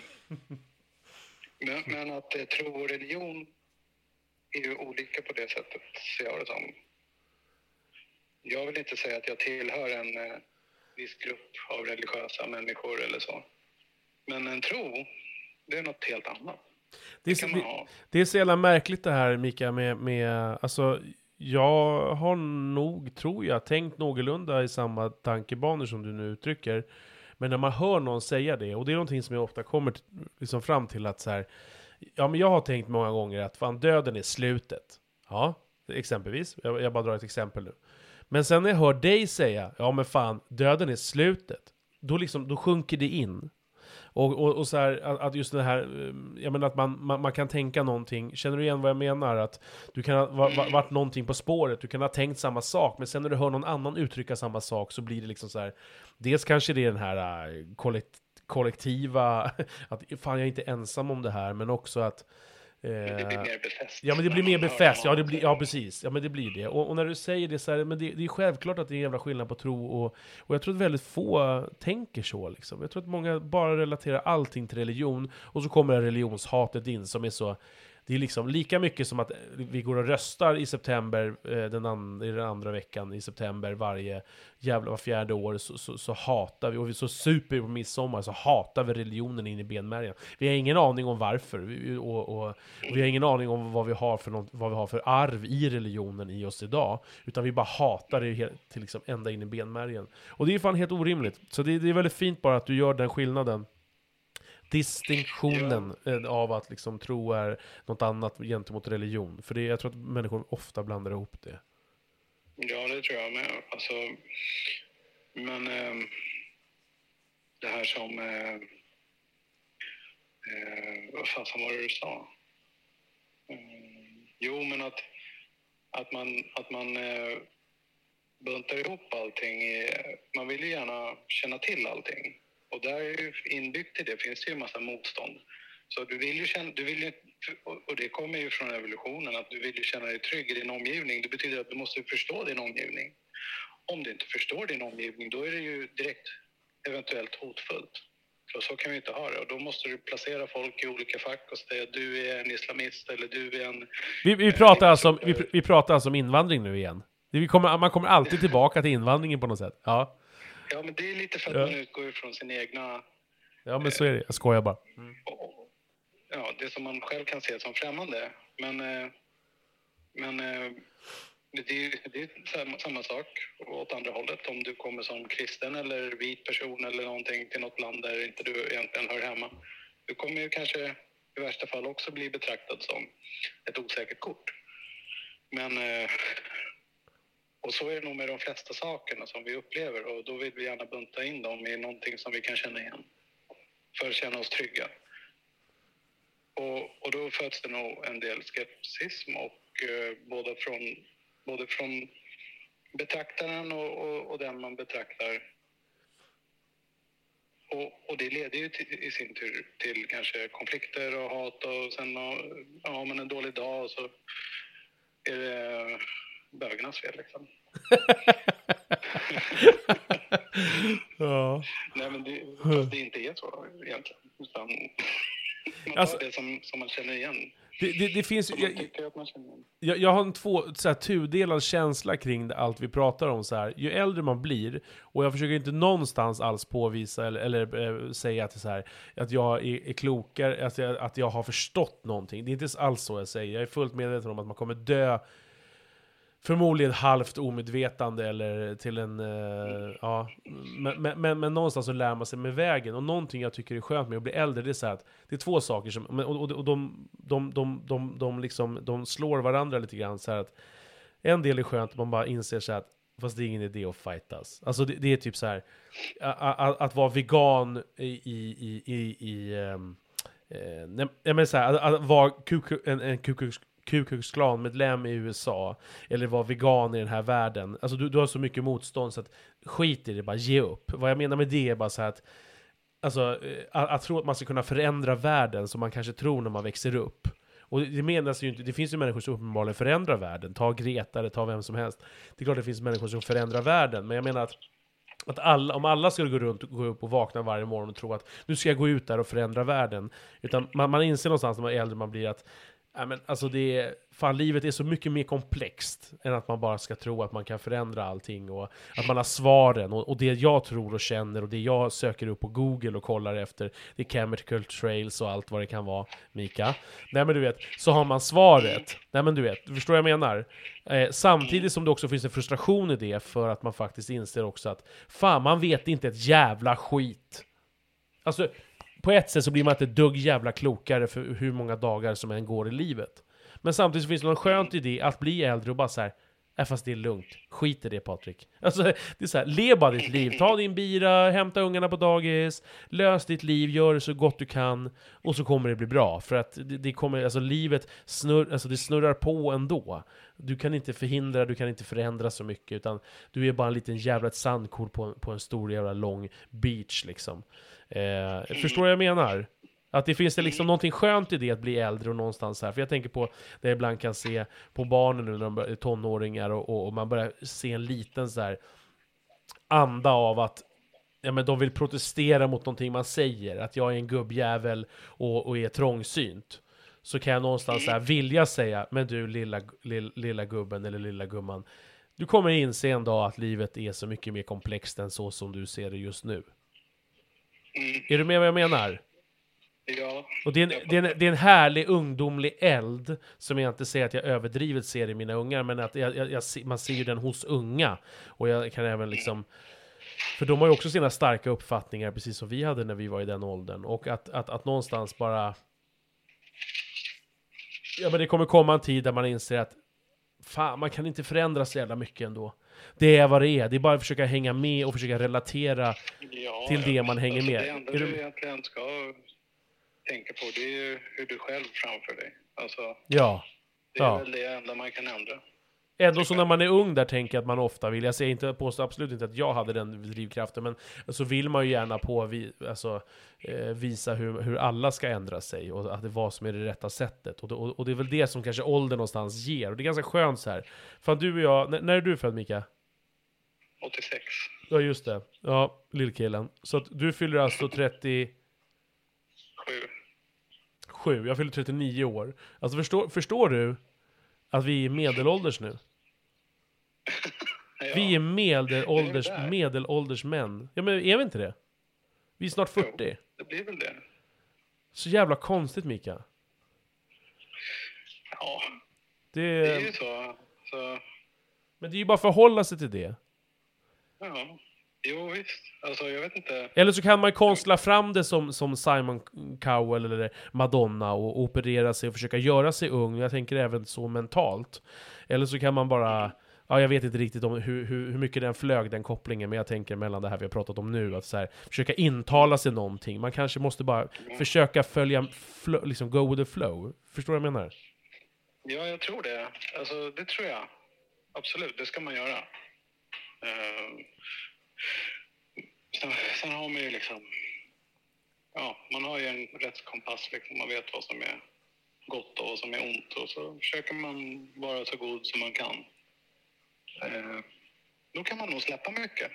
men, men att eh, tro och religion är ju olika på det sättet, ser jag det som. Jag vill inte säga att jag tillhör en eh, viss grupp av religiösa människor eller så. Men en tro, det är något helt annat. Det är, Det det är så jävla märkligt det här Mika med, med, alltså jag har nog, tror jag, tänkt någorlunda i samma tankebanor som du nu uttrycker. Men när man hör någon säga det, och det är någonting som jag ofta kommer liksom fram till att så här, ja men jag har tänkt många gånger att fan döden är slutet. Ja, exempelvis. Jag, jag bara drar ett exempel nu. Men sen när jag hör dig säga, ja men fan, döden är slutet. Då liksom, då sjunker det in. Och, och, och så här, att just det här, eh, jag menar att man, man, man kan tänka någonting, känner du igen vad jag menar? Att du kan ha va- va- varit någonting på spåret, du kan ha tänkt samma sak, men sen när du hör någon annan uttrycka samma sak så blir det liksom så här, dels kanske det är den här eh, kollekt, kollektiva, [LAUGHS] att fan jag är inte ensam om det här, men också att Men det blir eh, mer befäst. Ja men det blir mer befäst, ja, det blir, ja precis. Ja men det blir det. Och, och när du säger det så här, men det, det är självklart att det är en jävla skillnad på tro och, och jag tror att väldigt få tänker så liksom. Jag tror att många bara relaterar allting till religion och så kommer det religionshatet in som är så, det är liksom lika mycket som att eh, vi går och röstar i september, eh, den, an, den andra veckan i september varje jävla var fjärde år, så, så, så hatar vi, och vi så super på midsommar, så hatar vi religionen in i benmärgen. Vi har ingen aning om varför, vi, och, och, och, vi har ingen aning om vad vi, har för något, vad vi har för arv i religionen i oss idag, utan vi bara hatar det helt, till liksom ända in i benmärgen. Och det är fan helt orimligt. Så det, det är väldigt fint bara att du gör den skillnaden distinktionen ja. av att liksom tro är något annat gentemot religion. För det, jag tror att människor ofta blandar ihop det. Ja, det tror jag med. Alltså, men eh, det här som... Eh, eh, vad fasen var det du sa? Eh, jo, men att, att man, att man eh, buntar ihop allting. I, man vill ju gärna känna till allting. Och där inbyggt i det finns det ju en massa motstånd. Så du vill ju känna, du vill ju, och det kommer ju från evolutionen, att du vill ju känna dig trygg i din omgivning. Det betyder att du måste förstå din omgivning. Om du inte förstår din omgivning, då är det ju direkt eventuellt hotfullt. För så kan vi inte ha det. Och då måste du placera folk i olika fack och säga du är en islamist eller du är en... Vi, vi, pratar, alltså om, vi, vi pratar alltså om invandring nu igen. Kommer, man kommer alltid tillbaka till invandringen på något sätt. Ja. Ja, men det är lite för att ja. man utgår ifrån sin egna... Ja, men så är det. Jag skojar bara. Mm. Ja, det som man själv kan se som främmande. Men, eh, men eh, det är, det är samma, samma sak åt andra hållet. Om du kommer som kristen eller vit person eller någonting till något land där inte du egentligen hör hemma. Du kommer ju kanske i värsta fall också bli betraktad som ett osäkert kort. Men eh, och så är det nog med de flesta sakerna som vi upplever och då vill vi gärna bunta in dem i någonting som vi kan känna igen för att känna oss trygga. Och, och då föds det nog en del skepticism och eh, både, från, både från betraktaren och, och, och den man betraktar. Och, och, det leder ju till, i sin tur till kanske konflikter och hat och sen har man en dålig dag och så är det bögarnas fel liksom. [LAUGHS] ja. Nej men det, det inte är så egentligen. Utan man tar alltså, det som, som man känner igen. Det, det, det finns jag, jag, jag, har en två, så här, tudelad känsla kring allt vi pratar om. Så här. Ju äldre man blir, och jag försöker inte någonstans alls påvisa eller, eller äh, säga att, så här, att jag är, är klokare, att jag, att jag har förstått någonting. Det är inte alls så jag säger. Jag är fullt medveten om att man kommer dö förmodligen halvt omedvetande eller till en... Eh, ja, men, men, men, någonstans så lär man sig med vägen. Och någonting jag tycker är skönt med att bli äldre, det är så att det är två saker som... Och, och, och de, de, de, de, de, liksom, de slår varandra lite grann så att En del är skönt man bara inser så att Fast det är ingen idé att fightas. Alltså det, det är typ så här att, att vara vegan i, i, i, i um, eh, nej, men så här, att, att vara en, en Ku Klux Klan-medlem i USA, eller vara vegan i den här världen. Alltså du, du har så mycket motstånd så att skit i det, bara ge upp. Vad jag menar med det är bara så att Alltså, eh, att, att tro att man ska kunna förändra världen som man kanske tror när man växer upp. Och det menas ju inte, det finns ju människor som uppenbarligen förändrar världen. Ta Greta eller ta vem som helst. Det är klart det finns människor som förändrar världen, men jag menar att att alla, om alla skulle gå runt, och gå upp och vakna varje morgon och tro att nu ska jag gå ut där och förändra världen. Utan man, man inser någonstans när man är äldre man blir att Ja, men alltså det är, fan livet är så mycket mer komplext än att man bara ska tro att man kan förändra allting och att man har svaren. Och, och det jag tror och känner och det jag söker upp på google och kollar efter det är chemical trails och allt vad det kan vara Mika. Nej men du vet, så har man svaret. Nej men du vet, du förstår vad jag menar? Eh, samtidigt som det också finns en frustration i det för att man faktiskt inser också att fan man vet inte ett jävla skit. Alltså på ett sätt så blir man inte dugg jävla klokare för hur många dagar som än går i livet. Men samtidigt så finns det något skönt idé att bli äldre och bara så här, äh, fast det är lugnt. Skit i det Patrik. [LAUGHS] Alltså, det är så här, le bara ditt liv. Ta din bira, hämta ungarna på dagis, lös ditt liv, gör det så gott du kan. Och så kommer det bli bra. För att det, det kommer, alltså livet snurr, alltså det snurrar på ändå. Du kan inte förhindra, du kan inte förändra så mycket. Utan du är bara en liten jävla sandkorn på, på en stor jävla lång beach liksom. Eh, förstår vad jag menar? Att det finns det liksom någonting skönt i det att bli äldre och någonstans här. För jag tänker på det jag ibland kan se på barnen nu när de är tonåringar och, och, och man börjar se en liten så här anda av att ja, men de vill protestera mot någonting man säger. Att jag är en gubbjävel och, och är trångsynt. så kan jag någonstans så här vilja säga, men du lilla, lilla, lilla gubben eller lilla gumman, du kommer inse en dag att livet är så mycket mer komplext än så som du ser det just nu. Mm. Är du med vad jag menar? Ja. Och det är, en, det, är en, det är en härlig ungdomlig eld som jag inte säger att jag överdrivet ser i mina ungar, men att jag, jag, jag, man ser ju den hos unga. Och jag kan även liksom... För de har ju också sina starka uppfattningar, precis som vi hade när vi var i den åldern. Och att, att, att någonstans bara... Ja men det kommer komma en tid där man inser att Fan, man kan inte förändra så jävla mycket ändå. Det är vad det är, det är bara att försöka hänga med och försöka relatera. Till det man hänger alltså, med. Det enda Är du egentligen ska tänka på det är ju hur du själv framför dig. Alltså, Ja. det är Ja. väl det enda man kan ändra. Ändå så när man är ung där tänker jag att man ofta vill, jag säger inte, påstår absolut inte att jag hade den drivkraften, men så vill man ju gärna på alltså, eh, visa hur, hur alla ska ändra sig och att det vad som är det rätta sättet. Och, det- och det är väl det som kanske åldern någonstans ger. Och det är ganska skönt så här. Fan du och jag, när, när är du född Mika? 86. Ja just det, ja lillkillen. Så att du fyller alltså 37, 7. jag fyller 39 år. Alltså förstår, förstår du att vi är medelålders nu? [LAUGHS] Ja. Vi är medelålders, Det är medelålders män. Ja men är vi inte det? Vi är snart 40. Jo, det blir väl det. Så jävla konstigt Mika. Ja, Det, det är ju så. så men det är ju bara att förhålla sig till det. Ja. Jo, visst. Alltså, jag vet inte. Eller så kan man konstla fram det som, som Simon Cowell eller Madonna och operera sig och försöka göra sig ung. Jag tänker även så mentalt. Eller så kan man bara... Ja, jag vet inte riktigt om hur, hur, hur mycket den flög, den kopplingen, men jag tänker mellan det här vi har pratat om nu, att så här, försöka intala sig någonting. Man kanske måste bara försöka följa, flo, liksom go with the flow. Förstår du vad jag menar? Ja, jag tror det. Alltså, det tror jag. Absolut, det ska man göra. Sen, sen har man ju liksom... Ja, man har ju en rättskompass. Liksom. Man vet vad som är gott och vad som är ont. Och så försöker man vara så god som man kan. Eh, då kan man nog släppa mycket.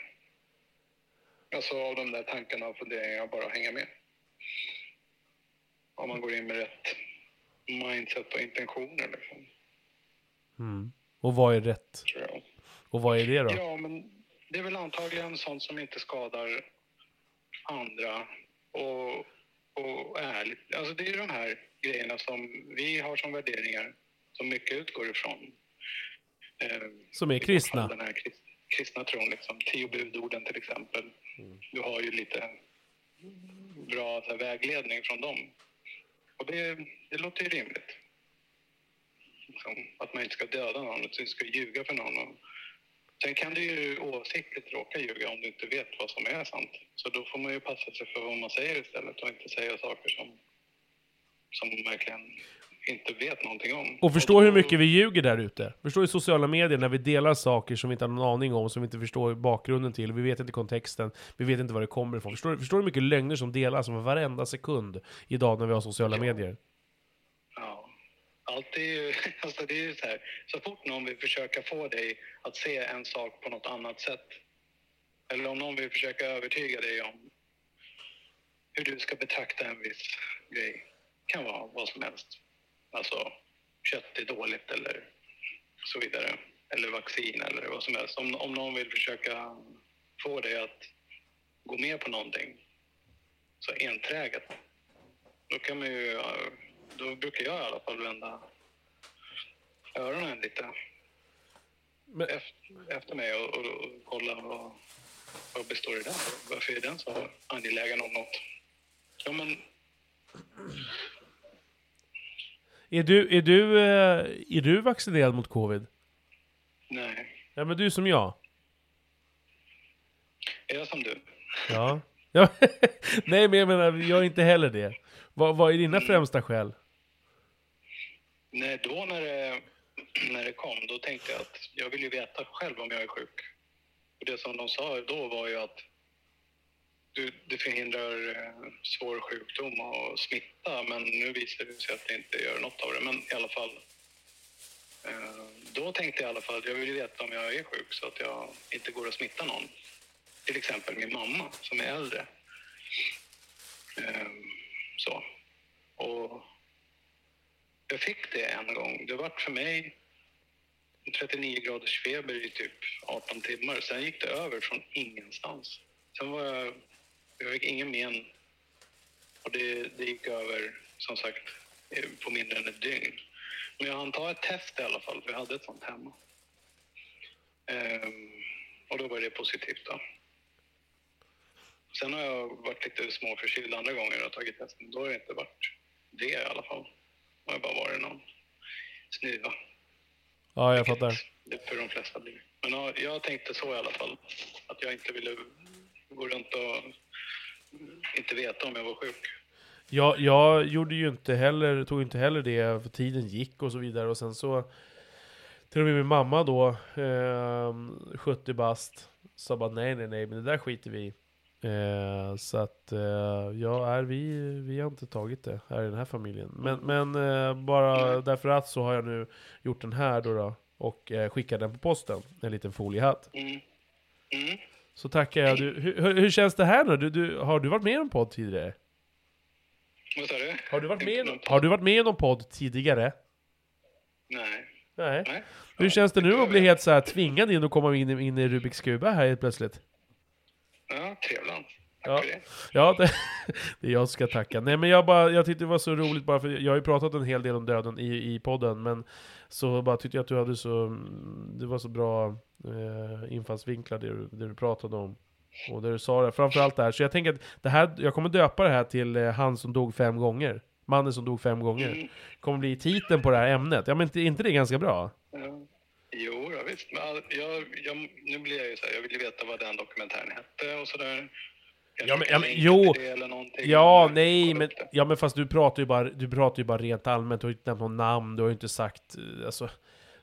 Alltså av de där tankarna och funderingarna, bara hänga med. Om man går in med rätt mindset och intentioner, liksom, Mm. Och vad är rätt? tror jag. Och vad är det då? Ja, men det är väl antagligen sånt som inte skadar andra och, och ärligt. Alltså det är de här grejerna som vi har som värderingar som mycket utgår ifrån. Eh, Som är kristna. Den här krist, kristna tron, liksom. Tio budorden till exempel. Du har ju lite bra här, vägledning från dem. Och det, det låter ju rimligt. Liksom, att man inte ska döda någon, att man inte ska ljuga för någon. Och sen kan du ju oavsiktligt råka ljuga om du inte vet vad som är sant. Så då får man ju passa sig för vad man säger istället och inte säga saker som, som man verkligen inte vet någonting om. Och förstå då- hur mycket vi ljuger där ute. Förstå i sociala medier när vi delar saker som vi inte har någon aning om, som vi inte förstår bakgrunden till, vi vet inte kontexten, vi vet inte var det kommer ifrån. Förstår, förstår hur mycket lögner som delas varenda sekund idag när vi har sociala Ja. medier? Allt är ju, [LAUGHS] alltså det är ju så här, så fort någon vill försöka få dig att se en sak på något annat sätt, eller om någon vill försöka övertyga dig om hur du ska betrakta en viss grej, kan vara vad som helst. Alltså, kött är dåligt eller så vidare, eller vaccin eller vad som helst. Om, om någon vill försöka få dig att gå med på någonting så enträget, då kan man ju, då brukar jag i alla fall vända öronen lite Men, efter, efter mig och, och, och kolla vad, vad består i den? Varför är den så angelägen om något? Ja, men är, du, är, du, eh, är du vaccinerad mot covid? nej. Ja men du är som jag. Är jag som du? Ja. [LAUGHS] ja. Nej men jag menar, jag är inte heller det. Vad, vad är dina främsta skäl? Nej, då när det, när det kom, då tänkte jag att jag vill ju veta själv om jag är sjuk. Och det som de sa då var ju att du, det förhindrar eh, svår sjukdom och smitta, men nu visar det sig att det inte gör något av det. Men i alla fall, eh, då tänkte jag i alla fall att jag vill ju veta om jag är sjuk så att jag inte går att smitta någon. Till exempel min mamma som är äldre. Eh, så. Och jag fick det en gång. Det vart för mig 39 graders feber i typ 18 timmar. Sen gick det över från ingenstans. Sen var jag... Jag fick ingen men. Och det, det gick över, som sagt, på mindre än ett dygn. Men jag hann ta ett test i alla fall, för jag hade ett sånt hemma. Ehm, och då var det positivt då. Sen har jag varit lite småförkyld andra gånger och tagit test, men då har det inte varit det i alla fall. Det har bara varit någon snuva. Ja, jag fattar. Det för de flesta blir. Men ja, jag tänkte så i alla fall. Att jag inte ville gå runt och inte veta om jag var sjuk. Jag, jag gjorde ju inte heller, tog inte heller det, för tiden gick och så vidare. Och sen så, till och med min mamma då, eh, 70 bast, sa bara nej, nej, nej, men det där skiter vi i. Eh, så att, eh, ja, är vi, vi har inte tagit det här i den här familjen. Men, men eh, bara därför att så har jag nu gjort den här då, då och eh, skickat den på posten, en liten foliehatt. Mm. Mm. Så tackar jag. Du, hur, hur- känns det här nu? Du, du, har du varit med i någon podd tidigare? Vad sa du? Har du varit med, någon- har du varit med i någon podd tidigare? Nej. Nej. Nej. Hur känns det nu att bli helt så här tvingad in och komma in, i- in i Rubiks kuba här helt plötsligt? Ja, trevligt. Ja. det. Ja, [LAUGHS] det, det är jag som ska tacka. Nej men jag, bara, jag tyckte det var så roligt bara för jag har ju pratat en hel del om döden i, i podden men så bara tyckte jag att du hade så, det var så bra eh, infallsvinklar det du, det du pratade om. Och det du sa där, framförallt det här. Så jag tänker att det här, jag kommer döpa det här till eh, han som dog fem gånger. Mannen som dog fem gånger. Mm. Kommer bli titeln på det här ämnet. Ja men inte, inte det ganska bra? Ja. Jo, ja, visst. Men all- jag, jag, nu blir jag ju så här, jag vill ju veta vad den dokumentären hette och sådär. Ja, men- ja, men- jo. Ja, nej, men, ja, men fast du pratar ju bara, du pratar ju bara rent allmänt, du har ju inte nämnt någon namn, du har ju inte sagt, eh, alltså,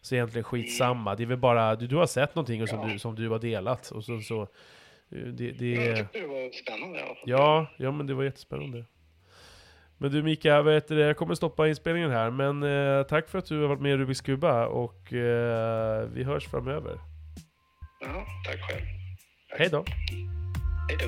så egentligen skitsamma. Det är väl bara, du, du har sett någonting och som, Ja. du, som du har delat, och så, så eh, det, det Jag tyckte det var spännande i alla fall. Ja, ja men det var jättespännande. Men du Mika, heter det? jag kommer stoppa inspelningen här, men eh, tack för att du har varit med i Rubiks Kuba, och eh, vi hörs framöver. Ja, tack själv. Hej då! Hej då.